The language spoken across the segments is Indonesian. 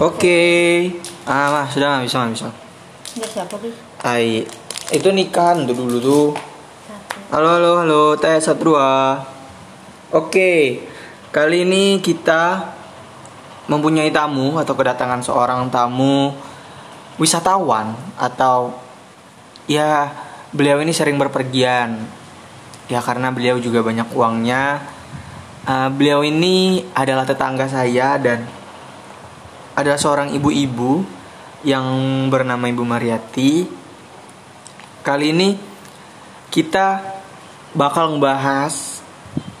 Oke. Ah, mah, sudah bisa, bisa. Enggak siapa sih? Ai, itu nikahan tuh dulu tuh. Halo, halo, halo, tes satu dua. Oke, kali ini kita mempunyai tamu atau kedatangan seorang tamu wisatawan atau ya beliau ini sering berpergian ya karena beliau juga banyak uangnya. Uh, beliau ini adalah tetangga saya dan adalah seorang ibu-ibu yang bernama Ibu Mariati. Kali ini kita bakal ngebahas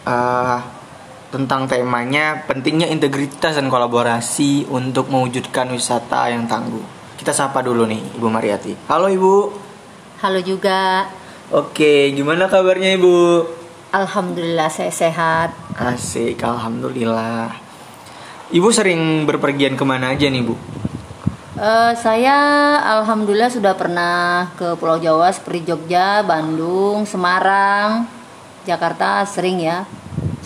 uh, tentang temanya pentingnya integritas dan kolaborasi untuk mewujudkan wisata yang tangguh. Kita sapa dulu nih Ibu Mariati. Halo Ibu. Halo juga. Oke, gimana kabarnya Ibu? Alhamdulillah saya sehat. Asik, alhamdulillah. Ibu sering berpergian ke mana aja nih Bu? Eh, saya alhamdulillah sudah pernah ke Pulau Jawa seperti Jogja, Bandung, Semarang, Jakarta sering ya.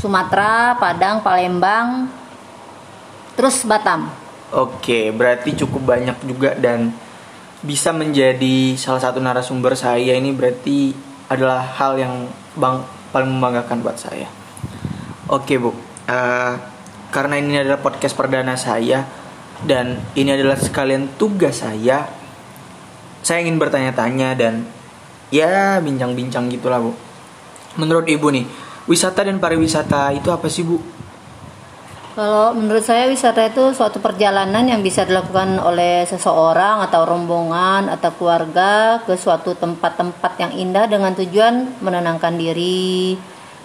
Sumatera, Padang, Palembang, terus Batam. Oke, berarti cukup banyak juga dan bisa menjadi salah satu narasumber saya ini berarti adalah hal yang bang paling membanggakan buat saya. Oke bu, uh, karena ini adalah podcast perdana saya dan ini adalah sekalian tugas saya, saya ingin bertanya-tanya dan ya bincang-bincang gitulah bu. Menurut ibu nih, wisata dan pariwisata itu apa sih bu? Kalau menurut saya wisata itu suatu perjalanan yang bisa dilakukan oleh seseorang atau rombongan atau keluarga ke suatu tempat-tempat yang indah dengan tujuan menenangkan diri.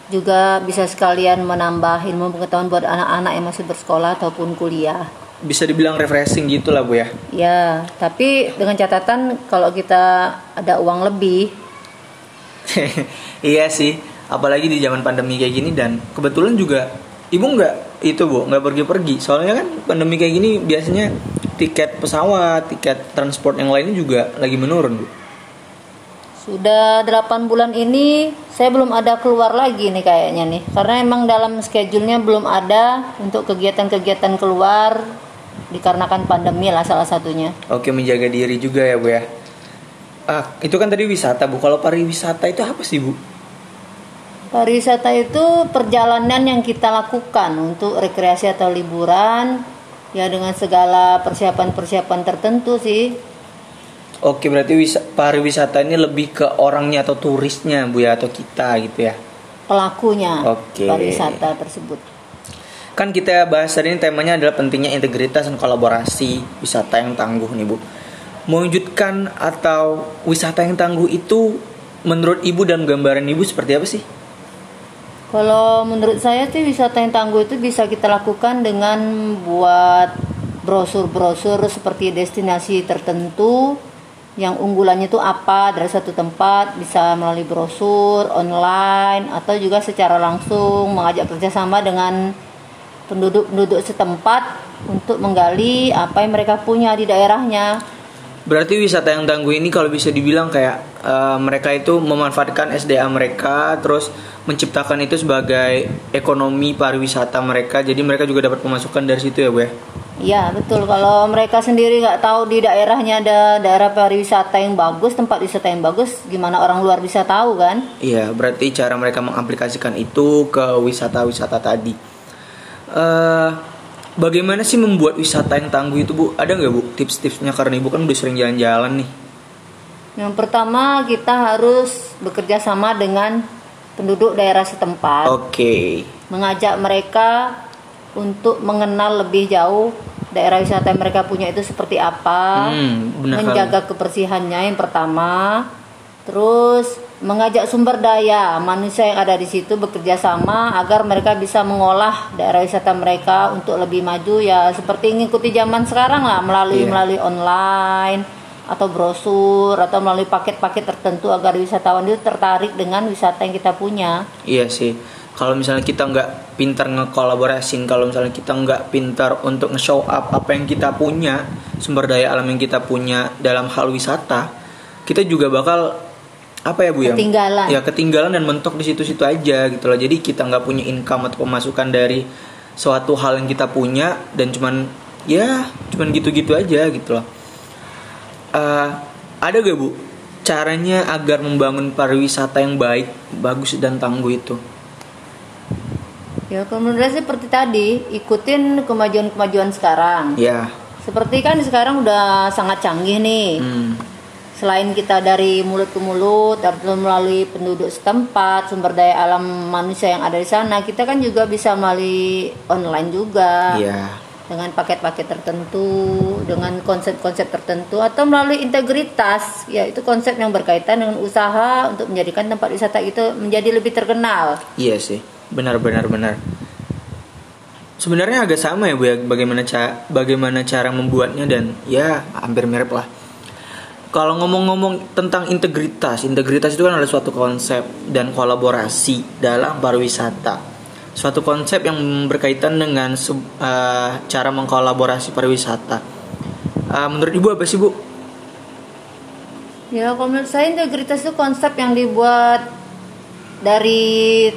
Juga bisa sekalian menambah ilmu pengetahuan buat anak-anak yang masih bersekolah ataupun kuliah. Bisa dibilang refreshing gitu lah bu ya? Ya, tapi dengan catatan kalau kita ada uang lebih. iya sih, apalagi di zaman pandemi kayak gini dan kebetulan juga ibu nggak itu bu nggak pergi-pergi soalnya kan pandemi kayak gini biasanya tiket pesawat tiket transport yang lainnya juga lagi menurun bu sudah 8 bulan ini saya belum ada keluar lagi nih kayaknya nih. Karena emang dalam schedule-nya belum ada untuk kegiatan-kegiatan keluar dikarenakan pandemi lah salah satunya. Oke menjaga diri juga ya bu ya. Ah itu kan tadi wisata bu. Kalau pariwisata itu apa sih bu? Pariwisata itu perjalanan yang kita lakukan untuk rekreasi atau liburan ya dengan segala persiapan-persiapan tertentu sih. Oke, berarti wisa, pariwisata ini lebih ke orangnya atau turisnya, Bu ya atau kita gitu ya. Pelakunya Oke. pariwisata tersebut. Kan kita bahas hari ini temanya adalah pentingnya integritas dan kolaborasi wisata yang tangguh nih, Bu. Mewujudkan atau wisata yang tangguh itu menurut Ibu dan gambaran Ibu seperti apa sih? Kalau menurut saya sih wisata yang tangguh itu bisa kita lakukan dengan buat brosur-brosur seperti destinasi tertentu yang unggulannya itu apa dari satu tempat bisa melalui brosur online atau juga secara langsung mengajak kerjasama dengan penduduk-penduduk setempat untuk menggali apa yang mereka punya di daerahnya. Berarti wisata yang tangguh ini kalau bisa dibilang kayak uh, mereka itu memanfaatkan SDA mereka terus menciptakan itu sebagai ekonomi pariwisata mereka jadi mereka juga dapat pemasukan dari situ ya bu ya Iya betul kalau mereka sendiri nggak tahu di daerahnya ada daerah pariwisata yang bagus tempat wisata yang bagus gimana orang luar bisa tahu kan iya berarti cara mereka mengaplikasikan itu ke wisata-wisata tadi uh, bagaimana sih membuat wisata yang tangguh itu bu ada nggak bu tips-tipsnya karena ibu kan udah sering jalan-jalan nih yang pertama kita harus bekerja sama dengan penduduk daerah setempat. Oke. Okay. Mengajak mereka untuk mengenal lebih jauh daerah wisata yang mereka punya itu seperti apa. Hmm, benar menjaga kali. kebersihannya yang pertama. Terus mengajak sumber daya manusia yang ada di situ bekerja sama agar mereka bisa mengolah daerah wisata mereka untuk lebih maju ya seperti mengikuti zaman sekarang lah melalui yeah. melalui online atau brosur atau melalui paket-paket tertentu agar wisatawan itu tertarik dengan wisata yang kita punya. Iya sih. Kalau misalnya kita nggak pintar ngekolaborasin, kalau misalnya kita nggak pintar untuk nge-show up apa yang kita punya, sumber daya alam yang kita punya dalam hal wisata, kita juga bakal apa ya bu ya? Ketinggalan. Ya ketinggalan dan mentok di situ-situ aja gitu loh. Jadi kita nggak punya income atau pemasukan dari suatu hal yang kita punya dan cuman ya cuman gitu-gitu aja gitu loh uh, ada gak bu caranya agar membangun pariwisata yang baik bagus dan tangguh itu ya saya seperti tadi ikutin kemajuan-kemajuan sekarang. Ya. Seperti kan sekarang udah sangat canggih nih. Hmm. selain kita dari mulut ke mulut atau melalui penduduk setempat sumber daya alam manusia yang ada di sana kita kan juga bisa melalui online juga. Ya. Dengan paket-paket tertentu, dengan konsep-konsep tertentu atau melalui integritas, ya itu konsep yang berkaitan dengan usaha untuk menjadikan tempat wisata itu menjadi lebih terkenal. Iya sih, benar-benar benar. Sebenarnya agak sama ya bu ya bagaimana cara bagaimana cara membuatnya dan ya hampir mirip lah. Kalau ngomong-ngomong tentang integritas, integritas itu kan ada suatu konsep dan kolaborasi dalam pariwisata suatu konsep yang berkaitan dengan uh, cara mengkolaborasi pariwisata. Uh, menurut ibu apa sih bu? Ya, kalau menurut saya integritas itu konsep yang dibuat dari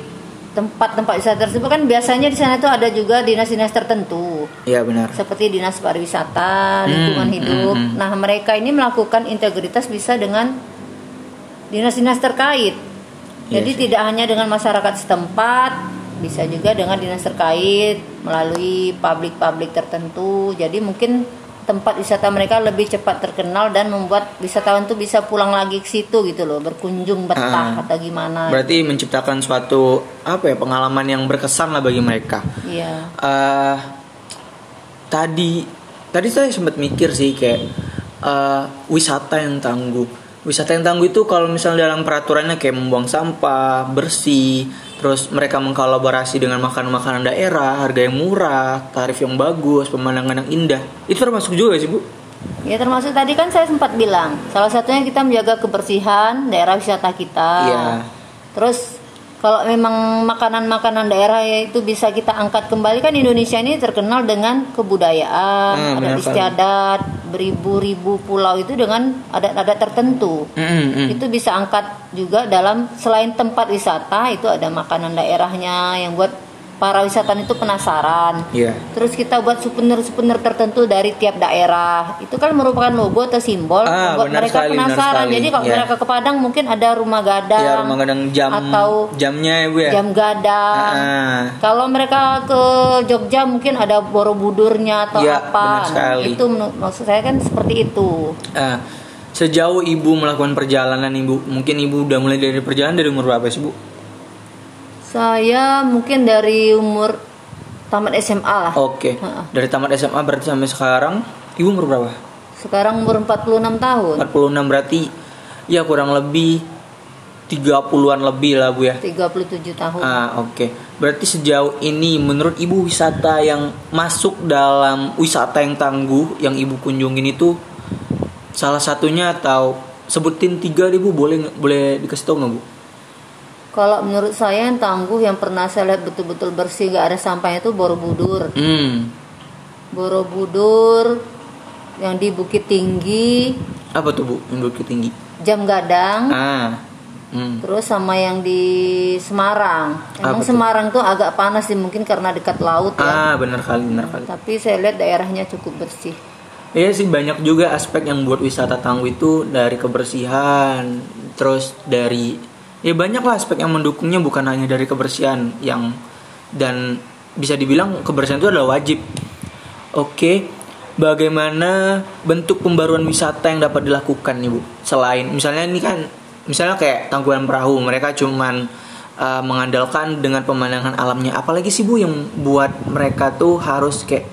tempat-tempat wisata tersebut kan biasanya di sana itu ada juga dinas-dinas tertentu. Iya benar. Seperti dinas pariwisata, lingkungan hmm, hidup. Hmm, hmm. Nah mereka ini melakukan integritas bisa dengan dinas-dinas terkait. Iya Jadi tidak hanya dengan masyarakat setempat, bisa juga dengan dinas terkait melalui publik-publik tertentu jadi mungkin tempat wisata mereka lebih cepat terkenal dan membuat wisatawan tuh bisa pulang lagi ke situ gitu loh berkunjung betah uh, atau gimana berarti menciptakan suatu apa ya pengalaman yang berkesan lah bagi mereka. Iya. Uh, tadi tadi saya sempat mikir sih kayak uh, wisata yang tangguh. Wisata yang tangguh itu kalau misalnya dalam peraturannya kayak membuang sampah bersih terus mereka mengkolaborasi dengan makanan-makanan daerah harga yang murah tarif yang bagus pemandangan yang indah. Itu termasuk juga sih bu? Ya termasuk tadi kan saya sempat bilang salah satunya kita menjaga kebersihan daerah wisata kita. Ya. terus kalau memang makanan-makanan daerah itu bisa kita angkat kembali kan Indonesia ini terkenal dengan kebudayaan hmm, adat istiadat beribu-ribu pulau itu dengan adat-adat tertentu mm -hmm. itu bisa angkat juga dalam selain tempat wisata itu ada makanan daerahnya yang buat para wisatawan itu penasaran. Yeah. Terus kita buat souvenir-souvenir tertentu dari tiap daerah. Itu kan merupakan logo atau simbol ah, buat mereka sekali, penasaran. Jadi kalau yeah. mereka ke Padang mungkin ada rumah gadang. Yeah, rumah gadang jam atau jamnya ya Bu ya. Jam gadang. Ah. Kalau mereka ke Jogja mungkin ada Borobudurnya atau yeah, apa. Nah, itu maksud saya kan seperti itu. Ah. Sejauh ibu melakukan perjalanan ibu, mungkin ibu udah mulai dari perjalanan dari umur berapa sih bu? Saya mungkin dari umur tamat SMA lah. Oke. Okay. Dari tamat SMA berarti sampai sekarang ibu umur berapa? Sekarang umur 46 tahun. 46 berarti ya kurang lebih 30-an lebih lah Bu ya. 37 tahun. Ah, oke. Okay. Berarti sejauh ini menurut Ibu wisata yang masuk dalam wisata yang tangguh yang Ibu kunjungin itu salah satunya atau sebutin tiga Ibu boleh boleh dikasih tahu nggak Bu? Kalau menurut saya yang tangguh yang pernah saya lihat betul-betul bersih gak ada sampahnya itu Borobudur. Hmm. Borobudur yang di Bukit Tinggi. Apa tuh Bu? Yang Bukit Tinggi? Jam Gadang. Ah. Hmm. Terus sama yang di Semarang. Emang Apa Semarang tuh? tuh agak panas sih mungkin karena dekat laut ya. Ah, benar kali, benar kali. Tapi saya lihat daerahnya cukup bersih. Iya sih banyak juga aspek yang buat wisata tangguh itu dari kebersihan, terus dari ya banyak lah aspek yang mendukungnya bukan hanya dari kebersihan yang dan bisa dibilang kebersihan itu adalah wajib. Oke bagaimana bentuk pembaruan wisata yang dapat dilakukan nih bu? Selain misalnya ini kan misalnya kayak tangkuban perahu mereka cuman uh, mengandalkan dengan pemandangan alamnya. Apalagi sih bu yang buat mereka tuh harus kayak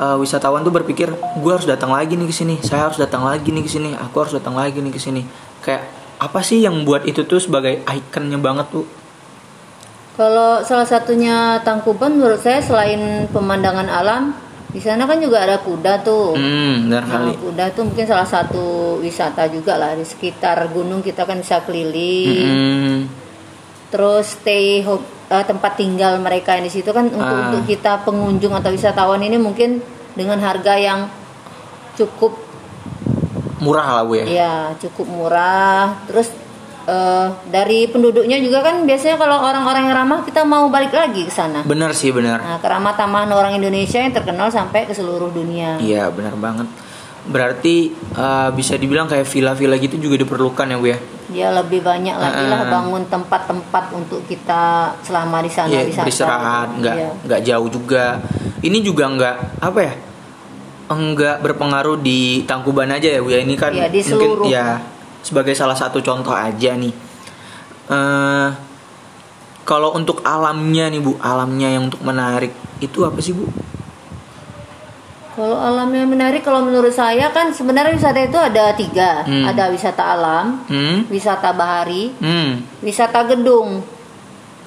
uh, wisatawan tuh berpikir gue harus datang lagi nih ke sini saya harus datang lagi nih ke sini aku harus datang lagi nih ke sini. Kayak apa sih yang buat itu tuh sebagai ikonnya banget tuh? Kalau salah satunya Tangkuban menurut saya selain pemandangan alam, di sana kan juga ada kuda tuh. Hmm, benar nah, Kuda tuh mungkin salah satu wisata juga lah di sekitar gunung kita kan bisa keliling. Hmm. Terus stay uh, tempat tinggal mereka di situ kan untuk, ah. untuk kita pengunjung atau wisatawan ini mungkin dengan harga yang cukup murah lah bu ya iya cukup murah terus eh, dari penduduknya juga kan biasanya kalau orang-orang yang ramah kita mau balik lagi ke sana. Benar sih benar. Nah, keramah tamahan orang Indonesia yang terkenal sampai ke seluruh dunia. Iya benar banget. Berarti eh, bisa dibilang kayak villa-villa gitu juga diperlukan ya bu ya. Ya lebih banyak lagi lah Ah. bangun tempat-tempat untuk kita selama di sana Iya wisata. beristirahat, nggak Iya. nggak jauh juga. Ini juga nggak apa ya? Enggak berpengaruh di Tangkuban aja ya bu ya. Ini kan Iya, di mungkin ya sebagai salah satu contoh aja nih. eh kalau untuk alamnya nih bu, alamnya yang untuk menarik itu apa sih bu? Kalau alam yang menarik, kalau menurut saya kan sebenarnya wisata itu ada tiga, Hmm. ada wisata alam, Hmm, wisata bahari, hmm, wisata gedung.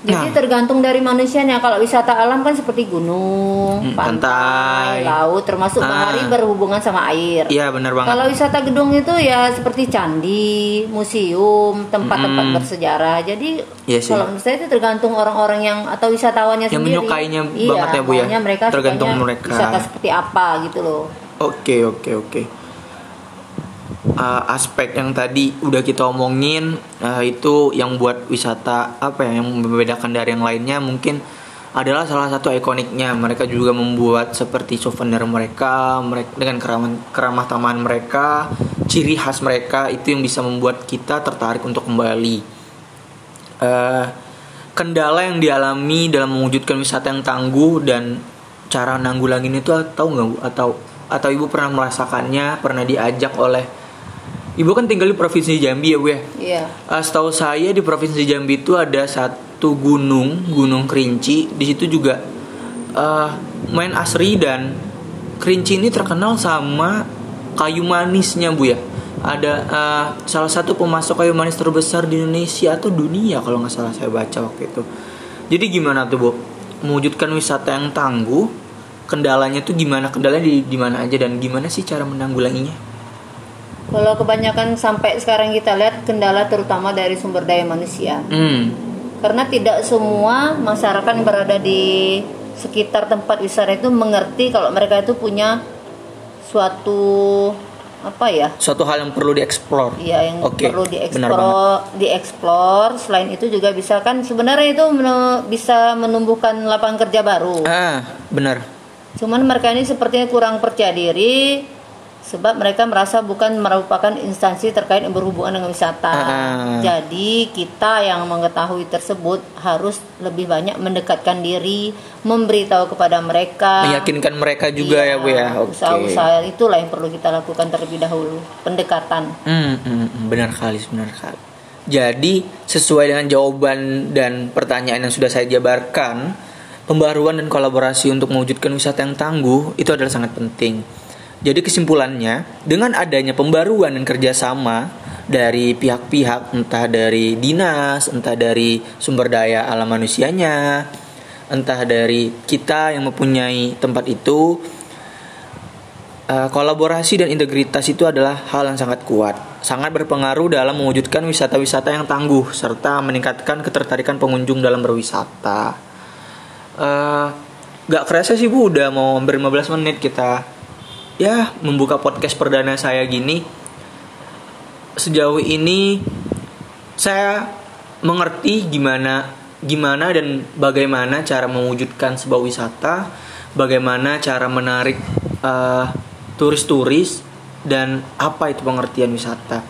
Jadi Nah. tergantung dari manusianya. Kalau wisata alam kan seperti gunung, Hmm, pantai, pantai. laut, termasuk Ah. bahari berhubungan sama air. iya benar banget. Kalau wisata gedung itu ya seperti candi, museum, tempat-tempat Mm-mm. bersejarah. Jadi Iya sih. kalau menurut saya itu tergantung orang-orang yang atau wisatawannya Yang sendiri. menyukainya iya, banget ya, Bu, ya? mereka Tergantung mereka. Wisata seperti apa gitu loh. Oke oke oke. Uh, aspek yang tadi udah kita omongin uh, itu yang buat wisata apa ya yang membedakan dari yang lainnya mungkin adalah salah satu ikoniknya. Mereka juga membuat seperti souvenir mereka mereka dengan keramah keramah tamahan mereka ciri khas mereka itu yang bisa membuat kita tertarik untuk kembali. Eh, kendala yang dialami dalam mewujudkan wisata yang tangguh dan cara nanggulangin itu tahu nggak bu atau atau ibu pernah merasakannya pernah diajak oleh ibu kan tinggal di provinsi Jambi ya bu ya? Iya. Eh, setahu saya di provinsi Jambi itu ada satu gunung gunung Kerinci. Di situ juga eh, main asri dan Kerinci ini terkenal sama kayu manisnya bu ya? Ada eh, salah satu pemasok kayu manis terbesar di Indonesia atau dunia kalau nggak salah saya baca waktu itu. Jadi gimana tuh bu? Mewujudkan wisata yang tangguh kendalanya tuh gimana? Kendalanya di di mana aja dan gimana sih cara menanggulanginya Kalau kebanyakan sampai sekarang kita lihat kendala terutama dari sumber daya manusia. hmm Karena tidak semua masyarakat yang berada di sekitar tempat wisata itu mengerti kalau mereka itu punya suatu apa ya? suatu hal yang perlu dieksplor Ya yang Oke, perlu dieksplor, dieksplor. Selain itu juga bisa kan sebenarnya itu men- bisa menumbuhkan lapangan kerja baru. ah benar Cuman mereka ini sepertinya kurang percaya diri sebab mereka merasa bukan merupakan instansi terkait yang berhubungan dengan wisata. Ah. Jadi kita yang mengetahui tersebut harus lebih banyak mendekatkan diri, memberitahu kepada mereka. meyakinkan mereka juga ya bu ya oke Usaha-usaha itulah yang perlu kita lakukan terlebih dahulu, pendekatan. Hmm, hmm, hmm, benar kali benar kali jadi sesuai dengan jawaban dan pertanyaan yang sudah saya jabarkan pembaruan dan kolaborasi untuk mewujudkan wisata yang tangguh itu adalah sangat penting jadi kesimpulannya dengan adanya pembaruan dan kerjasama dari pihak-pihak entah dari dinas entah dari sumber daya alam manusianya entah dari kita yang mempunyai tempat itu Uh, kolaborasi dan integritas itu adalah hal yang sangat kuat, sangat berpengaruh dalam mewujudkan wisata-wisata yang tangguh serta meningkatkan ketertarikan pengunjung dalam berwisata. Uh, gak kerasa sih bu, udah mau hampir 15 menit kita ya membuka podcast perdana saya gini. Sejauh ini saya mengerti gimana gimana dan bagaimana cara mewujudkan sebuah wisata, bagaimana cara menarik eh, turis-turis dan apa itu pengertian wisata.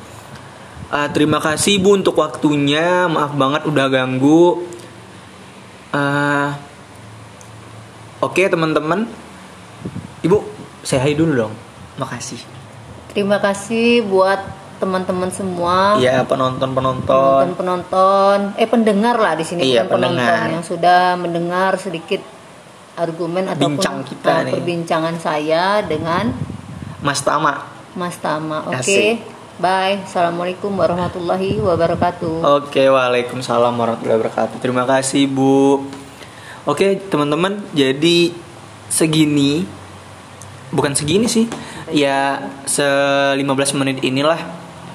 Eh, terima kasih Bu untuk waktunya, maaf banget udah ganggu. Eh, Oke teman-teman, Ibu saya hai dulu dong, makasih. Terima kasih buat teman-teman semua. Ya penonton-penonton. penonton-penonton eh pendengar lah di sini Iya, penonton pendengar. yang sudah mendengar sedikit argumen ataupun Bincang kita uh, nih. perbincangan saya dengan Mas Tama. Mas Tama. Oke. Asik. Bye. Assalamualaikum warahmatullahi wabarakatuh. Oke, waalaikumsalam warahmatullahi wabarakatuh. Terima kasih, Bu. Oke, teman-teman, jadi segini bukan segini sih. Ya, se 15 menit inilah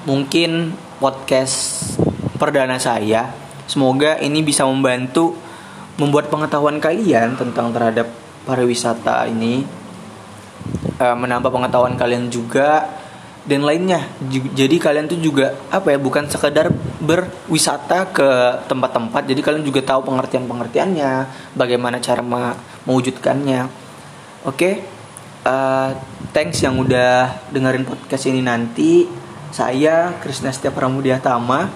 mungkin podcast perdana saya. Semoga ini bisa membantu membuat pengetahuan kalian tentang terhadap pariwisata ini Eh, menambah pengetahuan kalian juga dan lainnya. Jadi kalian tuh juga apa ya bukan sekedar berwisata ke tempat-tempat, jadi kalian juga tahu pengertian-pengertiannya, bagaimana cara mewujudkannya. Oke, okay? Uh, thanks yang udah dengerin podcast ini nanti. Saya Krisna Setia Pramudia Tama.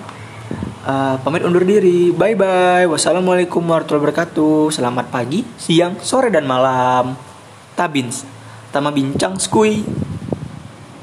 Uh, pamit undur diri. Bye bye. Wassalamualaikum warahmatullahi wabarakatuh. Selamat pagi, siang, sore dan malam. Tabins. Tama bincang skui.